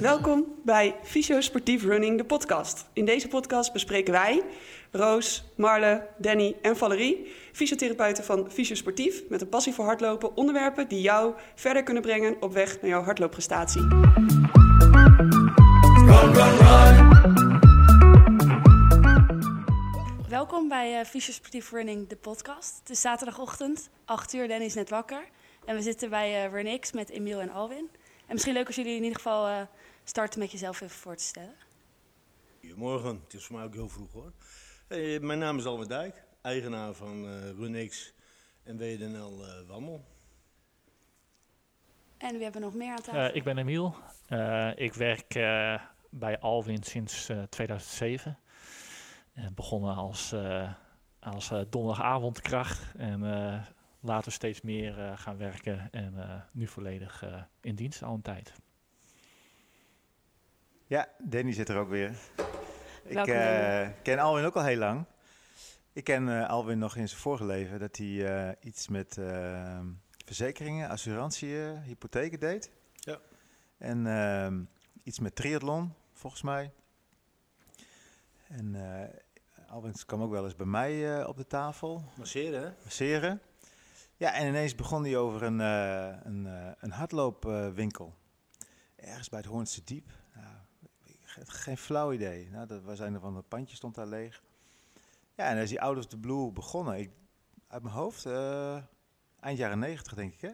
Welkom bij Fysio Sportief Running, de podcast. In deze podcast bespreken wij, Roos, Marle, Danny en Valerie, fysiotherapeuten van Fysio Sportief, met een passie voor hardlopen, onderwerpen die jou verder kunnen brengen op weg naar jouw hardloopprestatie. Welkom bij uh, Sportief Running, de podcast. Het is zaterdagochtend, 8 uur, Danny is net wakker. En we zitten bij uh, Runix met Emiel en Alwin. En misschien leuk als jullie in ieder geval eh, starten met jezelf even voor te stellen. Goedemorgen, het is voor mij ook heel vroeg hoor. Hey, mijn naam is Alwin Dijk, eigenaar van eh Runix en WNL eh Wammel. En we hebben nog meer aan tafel. Eh, ik ben Emiel. Eh, ik werk eh, bij Alwin sinds eh, 2007. Eh, begonnen als, eh, als eh, donderdagavondkracht en eh, later steeds meer eh, gaan werken en eh, nu volledig eh, in dienst al een tijd. Ja, Danny zit er ook weer. Ik Welkom, eh, ken Alwin ook al heel lang. Ik ken eh, Alwin nog in zijn vorige leven dat hij eh, iets met verzekeringen, assurantie, hypotheken deed. Ja. En ehm, iets met triathlon, volgens mij. En Alwin kwam ook wel eens bij mij eh, op de tafel, Masseren hè? masseren. Ja, en ineens begon hij over een, eh, een, eh, een hardloopwinkel. Ergens bij het Hoornse Diep. Nou, ge- geen flauw idee. Nou, dat, zijn er van het pandje stond daar leeg. Ja, en dan is die out of the blue begonnen. Ik, uit mijn hoofd, eind jaren negentig denk ik, hè?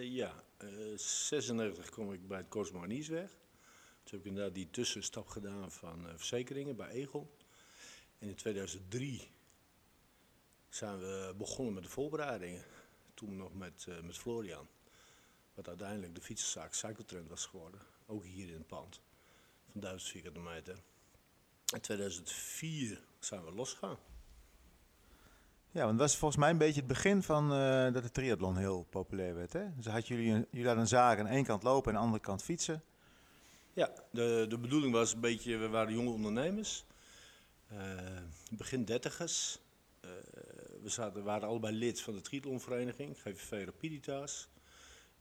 Ja, eh 96 kom ik bij het Cosmo weg. Toen heb ik inderdaad die tussenstap gedaan van verzekeringen bij Egel. En in 2003 zijn we begonnen met de voorbereidingen. Toen nog met, eh, met Florian. Wat uiteindelijk de fietsenzaak Cycletrend was geworden. Ook hier in het pand. Van 1000 vierkante meter. In 2004 zijn we losgegaan. Ja, want het was volgens mij een beetje het begin van eh, dat de triathlon heel populair werd, hè? Dus had jullie, een, jullie hadden een zaak aan één kant lopen en aan de andere kant fietsen. Ja, de, de bedoeling was een beetje, we waren jonge ondernemers, begin dertigers. Eh, we zaten, waren allebei lid van de triathlonvereniging, GVV Rapiditas.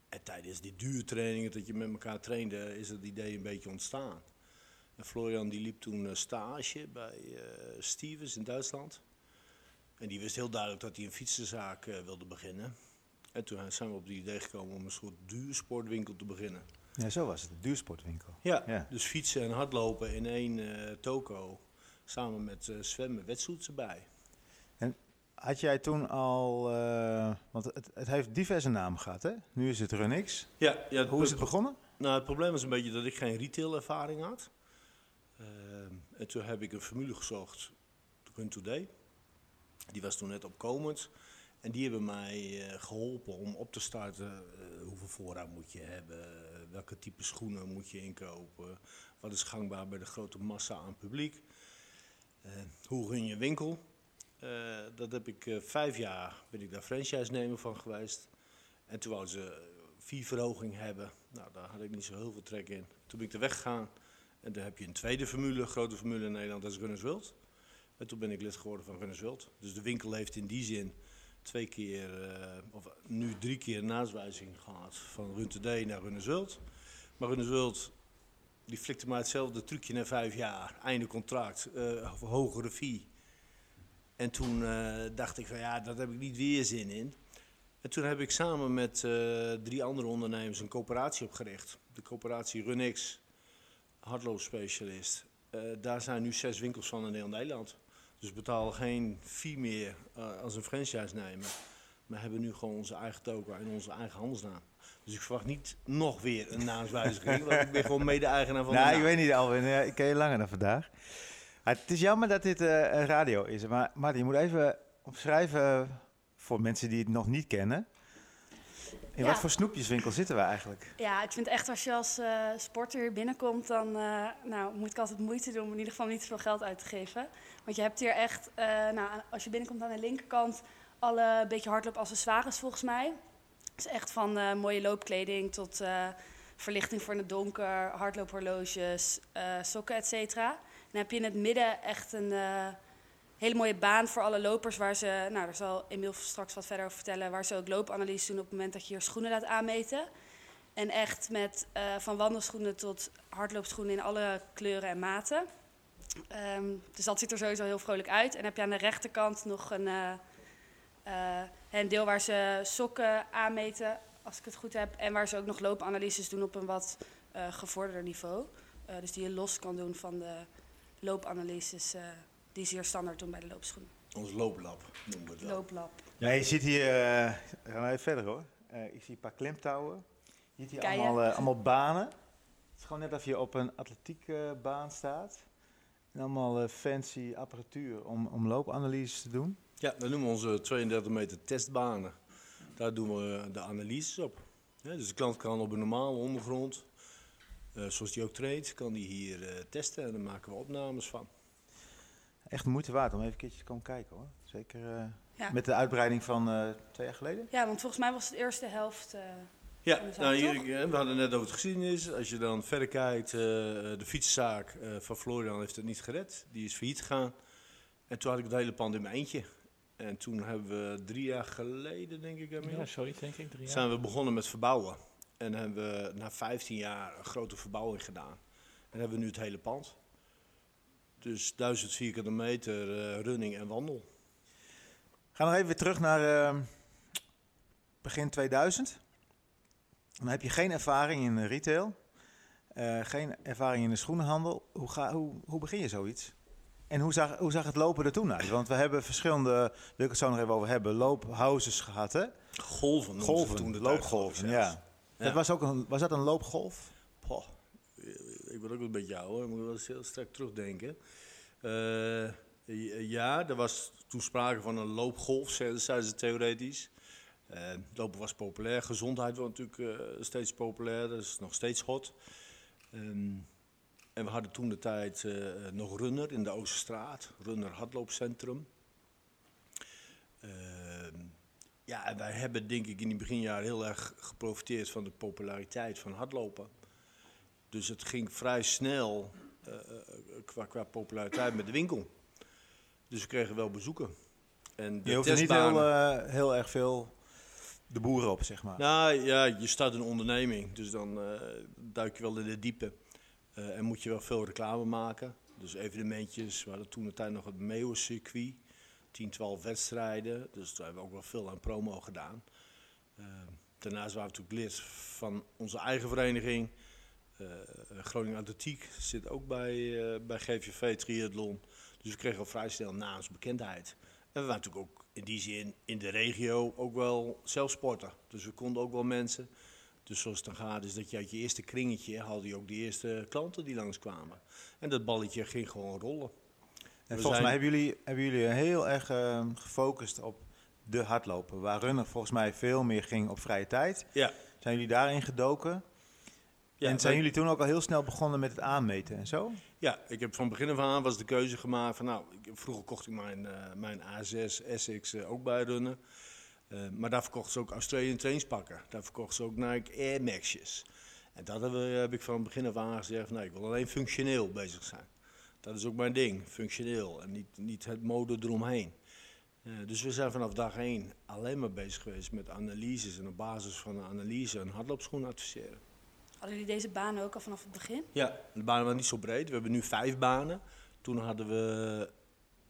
En tijdens die duurtrainingen, dat je met elkaar trainde, is het idee een beetje ontstaan. En Florian die liep toen eh, stage bij eh, Stevens in Duitsland. En die wist heel duidelijk dat hij een fietsenzaak eh, wilde beginnen. En toen zijn we op het idee gekomen om een soort duursportwinkel te beginnen. Ja, zo was het, de duursportwinkel. Ja, Ja. dus fietsen en hardlopen in één eh, toko. Samen met eh, zwemmen, wetsuits erbij. Had jij toen al, eh, want het, het heeft diverse namen gehad, hè? Nu is het Runix. Ja, ja Hoe is het begonnen? Nou, het probleem was een beetje dat ik geen retailervaring had. Ehm, en toen heb ik een formule gezocht, Run Today. Die was toen net opkomend. En die hebben mij eh, geholpen om op te starten. hoeveel voorraad moet je hebben? welke type schoenen moet je inkopen? Wat is gangbaar bij de grote massa aan publiek? Eh, hoe run je winkel? Eh, dat heb ik eh, vijf jaar, ben ik daar franchise-nemer van geweest. En toen wouden ze vier verhoging hebben. Nou, daar had ik niet zo heel veel trek in. Toen ben ik er weggegaan. En dan heb je een tweede formule, grote formule in Nederland, dat is Gunners Wild. En toen ben ik lid geworden van Gunners Wild. Dus de winkel heeft in die zin twee keer, of nu drie keer een naaswijzing gehad. Van Run Today naar Gunners Wild. Maar Gunners Wild, die flikte maar hetzelfde trucje na vijf jaar. Einde contract, eh, hogere fee. En toen eh, dacht ik van ja, daar heb ik niet weer zin in. En toen heb ik samen met eh, drie andere ondernemers een coöperatie opgericht. De coöperatie Runix, hardloopspecialist. Daar zijn nu zes winkels van in heel Nederland. Dus betalen geen fee meer als een franchise-nemer. Maar hebben nu gewoon onze eigen token en onze eigen handelsnaam. Dus ik verwacht niet nog weer een naamswijziging, want ik ben gewoon mede-eigenaar van de Nou, ik weet niet, Alwin. Ik ken je langer dan vandaag. Ah, het is jammer dat dit eh, een radio is. Maar Martin, je moet even opschrijven voor mensen die het nog niet kennen. In Ja. wat voor snoepjeswinkel zitten we eigenlijk? Ja, ik vind echt als je als eh, sporter hier binnenkomt, dan eh, nou, moet ik altijd moeite doen om in ieder geval niet te veel geld uit te geven. Want je hebt hier echt, eh, nou, als je binnenkomt aan de linkerkant, alle beetje hardloopaccessoires volgens mij. Dus echt van eh, mooie loopkleding tot eh, verlichting voor in het donker, hardloophorloges, eh, sokken, et cetera. Dan heb je in het midden echt een, hele mooie baan voor alle lopers. Waar ze, nou, daar zal Emiel straks wat verder over vertellen. Waar ze ook loopanalyse doen op het moment dat je hier schoenen laat aanmeten. En echt met van wandelschoenen tot hardloopschoenen in alle kleuren en maten. Ehm, dus dat ziet er sowieso heel vrolijk uit. En heb je aan de rechterkant nog een, een deel waar ze sokken aanmeten, als ik het goed heb. En waar ze ook nog loopanalyses doen op een wat eh, gevorderder niveau. Eh, dus die je los kan doen van de loopanalyses eh, die ze hier standaard doen bij de loopschoenen. Ons looplab noemen we het wel. Looplab. Ja, je ziet hier, gaan we even verder hoor. Eh, ik zie een paar klemtouwen. Je ziet hier Keien. allemaal, allemaal banen. Het is gewoon net alsof je op een atletiekbaan staat. En allemaal fancy apparatuur om, om loopanalyses te doen. Ja, dat noemen we onze 32 meter testbanen. Daar doen we de analyses op. Ja, dus de klant kan op een normale ondergrond, eh, zoals die ook traint, kan die hier eh, testen en daar maken we opnames van. Echt de moeite waard om even een keertje te komen kijken hoor. Zeker eh, Ja. met de uitbreiding van eh, twee jaar geleden. ja, want volgens mij was het de eerste helft. eh, Ja, Van de zaak, nou, hier, eh, we hadden net over het geschiedenis. Als je dan verder kijkt, eh, de fietszaak eh, van Florian heeft het niet gered. Die is failliet gegaan. En toen had ik het hele pand in mijn eentje. En toen hebben we drie jaar geleden, denk ik, Ja, zoiets denk ik. Drie jaar. zijn we begonnen met verbouwen. En hebben we na 15 jaar een grote verbouwing gedaan. En hebben we nu het hele pand. Dus 1000 vierkante meter eh, running en wandel. Ga nog even weer terug naar eh, begin 2000. Dan heb je geen ervaring in retail, eh, geen ervaring in de schoenenhandel. Hoe, ga, hoe, hoe begin je zoiets? En hoe zag, hoe zag het lopen er toen uit? Want we hebben verschillende, wil ik het zo nog even over hebben, loophouses gehad, hè? Golven, Golven, toen de tijd, loopgolven, ik ja. Dat was, ook een, was dat een loopgolf? Poh, ik ben ook een beetje ouder, ik moet wel eens heel sterk terugdenken. Eh, ja, er was toen sprake van een loopgolf, zeiden ze theoretisch. Eh, lopen was populair, gezondheid was natuurlijk eh, steeds populair, dat is nog steeds hot. Ehm, en we hadden toen de tijd eh, nog Runner in de Oosterstraat, Runner Hardloopcentrum. Ehm, ja, en wij hebben denk ik in die beginjaren heel erg geprofiteerd van de populariteit van hardlopen. Dus het ging vrij snel eh, eh, qua, qua populariteit met de winkel. Dus we kregen wel bezoeken. En de Je hoeft er niet heel, heel erg veel de boeren op, zeg maar. nou ja, je start een onderneming, dus dan duik je wel in de diepe. Eh, en moet je wel veel reclame maken. Dus evenementjes, we hadden toen de tijd nog het Meeuwen-circuit. 10, 12 wedstrijden, dus daar hebben we ook wel veel aan promo gedaan. Eh, daarnaast waren we natuurlijk lid van onze eigen vereniging. Eh, Groningen Atletiek zit ook bij, eh, bij GVV Triathlon. Dus we kregen al vrij snel naamsbekendheid. En we waren natuurlijk ook in die zin in de regio ook wel zelf sporten. Dus we konden ook wel mensen. Dus zoals het dan gaat, is dat je uit je eerste kringetje haalde je ook de eerste klanten die langskwamen. En dat balletje ging gewoon rollen. En We volgens mij hebben jullie, hebben jullie heel erg eh, gefocust op de hardlopen. Waar runner volgens mij veel meer ging op vrije tijd. Ja. Zijn jullie daarin gedoken? Ja, en zijn jullie toen ook al heel snel begonnen met het aanmeten en zo? Ja, ik heb van begin af aan was de keuze gemaakt van nou, ik, vroeger kocht ik mijn, eh, mijn A6 Essex eh, ook bij Runnen. Eh, maar daar verkochten ze ook Australian trainingspakken. Daar verkochten ze ook Nike Air Maxjes. En dat heb, heb ik van begin af aan gezegd, nou, ik wil alleen functioneel bezig zijn. Dat is ook mijn ding, functioneel en niet, niet het mode eromheen. Eh, dus we zijn vanaf dag één alleen maar bezig geweest met analyses en op basis van een analyse een hardloopschoen adviseren. Hadden jullie deze baan ook al vanaf het begin? Ja, de banen waren niet zo breed. We hebben nu vijf banen. Toen hadden we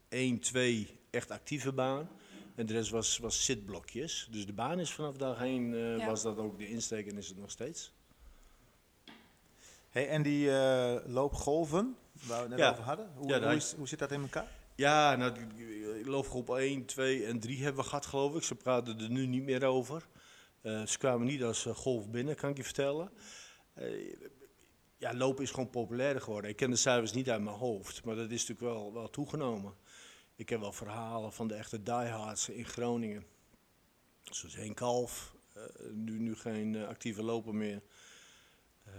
één, twee echt actieve baan. En de rest was, was zitblokjes. Dus de baan is vanaf dag één, eh, Ja. was dat ook de insteek en is het nog steeds. Hey, en die eh, loopgolven, waar we het net Ja. over hadden, hoe, Ja, hoe, is, hoe zit dat in elkaar? Ja, nou, die loopgroep 1, 2 en 3 hebben we gehad, geloof ik. Ze praten er nu niet meer over. Eh, ze kwamen niet als eh, golf binnen, kan ik je vertellen. Eh, ja, lopen is gewoon populairder geworden. Ik ken de cijfers niet uit mijn hoofd, maar dat is natuurlijk wel, wel toegenomen. Ik heb wel verhalen van de echte diehards in Groningen. Zoals Henk Kalf, eh, nu, nu geen eh, actieve loper meer. Eh,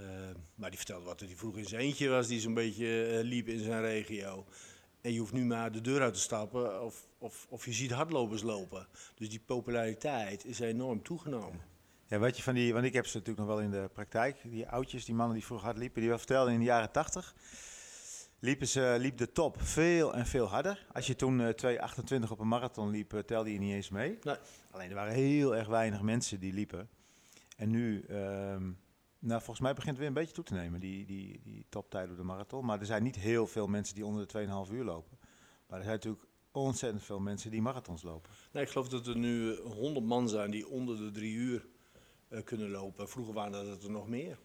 maar die vertelde wat hij vroeger in zijn eentje was, die zo'n beetje liep in zijn regio. En je hoeft nu maar de deur uit te stappen of, of, of je ziet hardlopers lopen. Dus die populariteit is enorm toegenomen. Ja, wat je van die, want ik heb ze natuurlijk nog wel in de praktijk, die oudjes, die mannen die vroeger hard liepen, die wel vertelden in de jaren tachtig. Liepen ze, liep de top veel en veel harder. Als je toen eh 2,28 op een marathon liep, eh, telde je niet eens mee. Nee. Alleen er waren heel erg weinig mensen die liepen. En nu, ehm, nou volgens mij begint het weer een beetje toe te nemen, die, die, die toptijd op de marathon. Maar er zijn niet heel veel mensen die onder de 2,5 uur lopen. Maar er zijn natuurlijk ontzettend veel mensen die marathons lopen. Nee, ik geloof dat er nu eh, 100 man zijn die onder de drie uur eh, kunnen lopen. Vroeger waren dat er nog meer.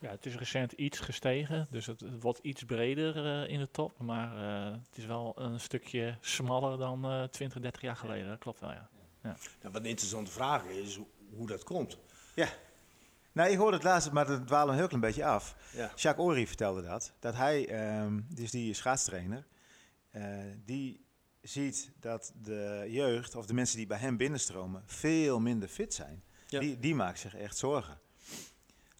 Ja, het is recent iets gestegen, dus het, het wordt iets breder eh, in de top. Maar eh, het is wel een stukje smaller dan eh 20, 30 jaar geleden. Dat klopt wel, ja. Nou, wat een interessante vraag is hoe, hoe dat komt. Nou, ik hoorde het laatst, maar dat dwalen we een heel klein beetje af. Ja. Jacques Ory vertelde dat. Dat hij, ehm dus die schaatstrainer, eh, die ziet dat de jeugd, of de mensen die bij hem binnenstromen, veel minder fit zijn. Ja. Die, die maakt zich echt zorgen.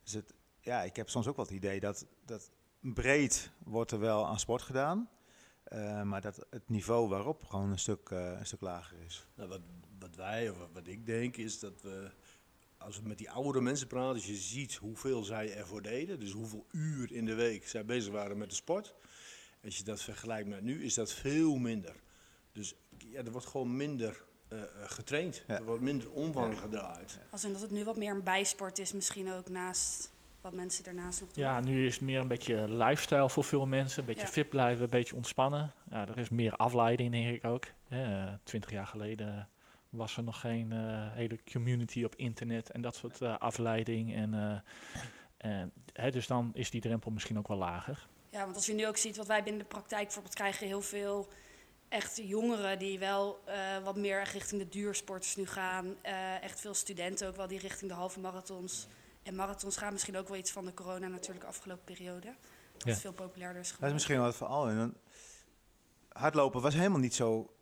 Dus het, ja, ik heb soms ook wel het idee dat, dat breed wordt er wel aan sport gedaan. eh, maar dat het niveau waarop gewoon een stuk, eh, een stuk lager is. Nou, wat, wat wij, of wat- ik denk, is dat we, als we met die oudere mensen praten, als je ziet hoeveel zij ervoor deden, dus hoeveel uur in de week zij bezig waren met de sport, als je dat vergelijkt met nu, is dat veel minder. Dus ja, er wordt gewoon minder eh, getraind. Ja. Er wordt minder omvang gedraaid. Als in dat het nu wat meer een bijsport is, misschien ook naast wat mensen daarnaast nog doen. Ja, nu is het meer een beetje lifestyle voor veel mensen. Een beetje Ja. fit blijven, een beetje ontspannen. Ja, er is meer afleiding, denk ik ook. Twintig jaar geleden was er nog geen eh, hele community op internet en dat soort eh, afleiding. En, eh, en, hè, dus dan is die drempel misschien ook wel lager. Ja, want als je nu ook ziet wat wij binnen de praktijk bijvoorbeeld krijgen, heel veel echt jongeren die wel wat meer richting de duursporters nu gaan. Echt veel studenten ook wel die richting de halve marathons en marathons gaan. Misschien ook wel iets van de corona natuurlijk afgelopen periode. Dat Ja. het veel populairder is Dat is misschien wel het verhaal. En hardlopen was helemaal niet zo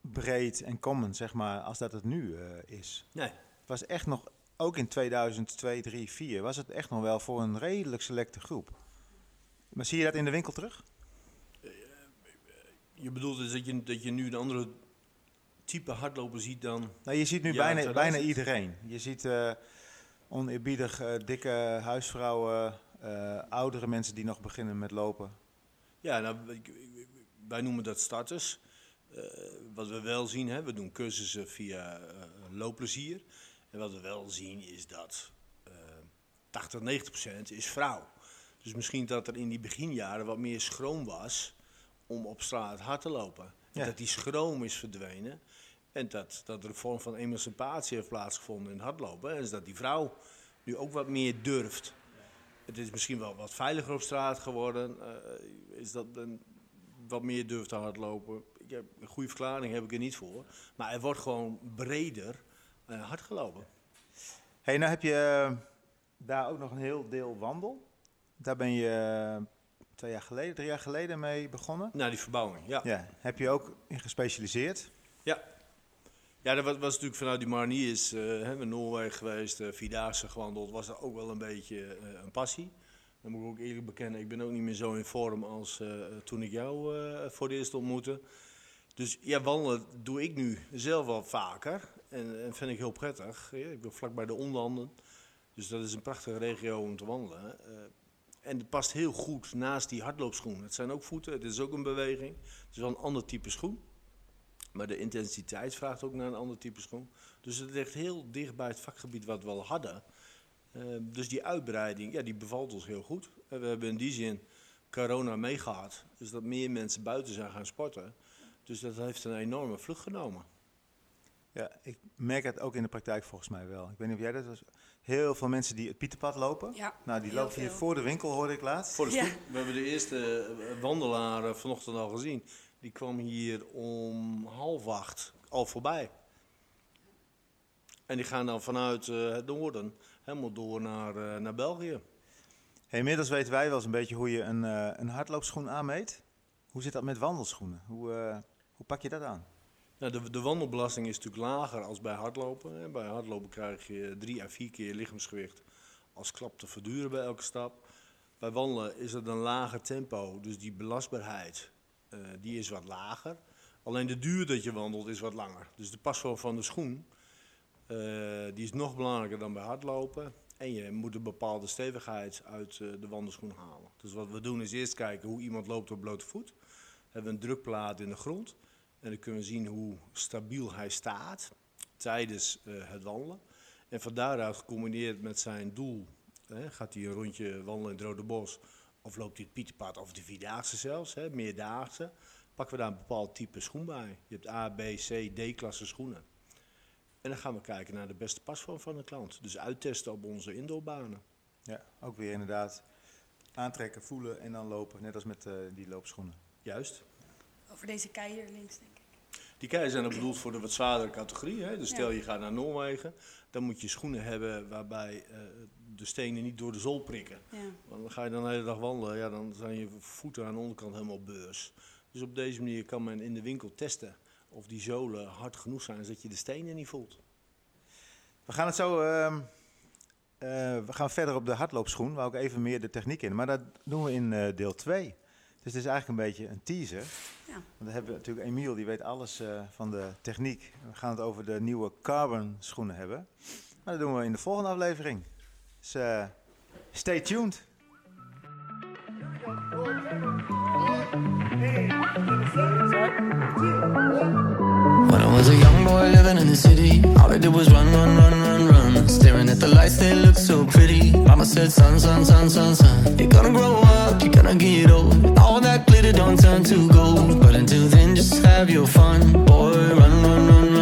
breed en common, zeg maar, als dat het nu eh, is. Nee. Het was echt nog, ook in 2002, 3, 2004, was het echt nog wel voor een redelijk selecte groep. Maar zie je dat in de winkel terug? Je bedoelt dus dat je, dat je nu een andere type hardloper ziet dan... Nou, je ziet nu bijna, 2000. bijna iedereen. Je ziet eh oneerbiedig eh, dikke huisvrouwen, eh, oudere mensen die nog beginnen met lopen. Ja, nou, wij noemen dat starters. Eh, wat we wel zien, hè, we doen cursussen via loopplezier. En wat we wel zien is dat eh 80, 90 procent is vrouw. Dus misschien dat er in die beginjaren wat meer schroom was om op straat hard te lopen. Ja. Dat die schroom is verdwenen. En dat, dat er een vorm van emancipatie heeft plaatsgevonden in het hardlopen. En dus dat die vrouw nu ook wat meer durft. Het is misschien wel wat veiliger op straat geworden. eh, is dat een, wat meer durft te hardlopen. Ik heb, een goede verklaring heb ik er niet voor. Maar er wordt gewoon breder eh, hard gelopen. hey, nou heb je eh, daar ook nog een heel deel wandel. Daar ben je twee jaar geleden, drie jaar geleden mee begonnen. Nou, die verbouwing, ja. Ja, heb je ook in gespecialiseerd? Ja, dat was, was natuurlijk vanuit die Marniers, eh hè, in Noorwegen geweest, eh Vierdaagse gewandeld, was dat ook wel een beetje eh, een passie. Dan moet ik ook eerlijk bekennen, ik ben ook niet meer zo in vorm als eh, toen ik jou eh, voor het eerst ontmoette. Dus ja, wandelen doe ik nu zelf wel vaker en, en vind ik heel prettig. Ja, ik ben vlakbij de Onlanden, dus dat is een prachtige regio om te wandelen. Eh, en het past heel goed naast die hardloopschoen. Het zijn ook voeten, het is ook een beweging. Het is wel een ander type schoen. Maar de intensiteit vraagt ook naar een ander type schoen. Dus het ligt heel dicht bij het vakgebied wat we al hadden. Eh, dus die uitbreiding, ja, die bevalt ons heel goed. En we hebben in die zin corona meegehad. Dus dat meer mensen buiten zijn gaan sporten. Dus dat heeft een enorme vlucht genomen. Ja, ik merk het ook in de praktijk volgens mij wel. Ik weet niet of jij dat was. Heel veel mensen die het Pieterpad lopen. Ja, Nou, die lopen hier voor de winkel, hoorde ik laatst. Voor de Ja. stoep, we hebben de eerste eh, wandelaar eh, vanochtend al gezien. Die kwam hier om half acht al voorbij. En die gaan dan vanuit eh, het noorden helemaal door naar, eh, naar België. Hey, inmiddels weten wij wel eens een beetje hoe je een, eh, een hardloopschoen aanmeet. Hoe zit dat met wandelschoenen? Hoe, hoe pak je dat aan? Nou, de, de wandelbelasting is natuurlijk lager als bij hardlopen. hè. Bij hardlopen krijg je drie à vier keer lichaamsgewicht als klap te verduren bij elke stap. Bij wandelen is het een lager tempo, dus die belastbaarheid die is wat lager. Alleen de duur dat je wandelt is wat langer. Dus de pasvorm van de schoen eh, die is nog belangrijker dan bij hardlopen. En je moet een bepaalde stevigheid uit eh, de wandelschoen halen. Dus wat we doen is eerst kijken hoe iemand loopt op blote voet. We hebben een drukplaat in de grond. En dan kunnen we zien hoe stabiel hij staat tijdens eh, het wandelen. En van daaruit gecombineerd met zijn doel, hè, gaat hij een rondje wandelen in het Rode Bos, of loopt hij het Pieterpad of de Vierdaagse zelfs, hè, meerdaagse, pakken we daar een bepaald type schoen bij. Je hebt A, B, C, D-klasse schoenen. En dan gaan we kijken naar de beste pasvorm van de klant. Dus uittesten op onze indoorbanen. Ja, ook weer inderdaad aantrekken, voelen en dan lopen. Net als met eh, die loopschoenen. Juist. Over deze kei hier links, denk ik. Die keien zijn er bedoeld voor de wat zwaardere categorie. Hè? Dus stel je gaat naar Noorwegen, dan moet je schoenen hebben waarbij eh, de stenen niet door de zool prikken. Ja. Want dan ga je dan de hele dag wandelen, ja, dan zijn je voeten aan de onderkant helemaal beurs. Dus op deze manier kan men in de winkel testen of die zolen hard genoeg zijn zodat je de stenen niet voelt. We gaan het zo. ehm, eh, we gaan verder op de hardloopschoen, waar ook even meer de techniek in. Maar dat doen we in eh, deel 2. Dus het is eigenlijk een beetje een teaser. Ja. Want dan hebben we natuurlijk Emiel, die weet alles eh, van de techniek. We gaan het over de nieuwe carbon schoenen hebben. Maar dat doen we in de volgende aflevering. Dus eh, stay tuned. When I was a young boy living in the city, all I did was run, run, run, run, run. Staring at the lights, they look so pretty. Mama said, son, son, son, son, son. You're gonna grow up, you're gonna get old. don't turn to gold. But until then, just have your fun, boy. Run, run, run.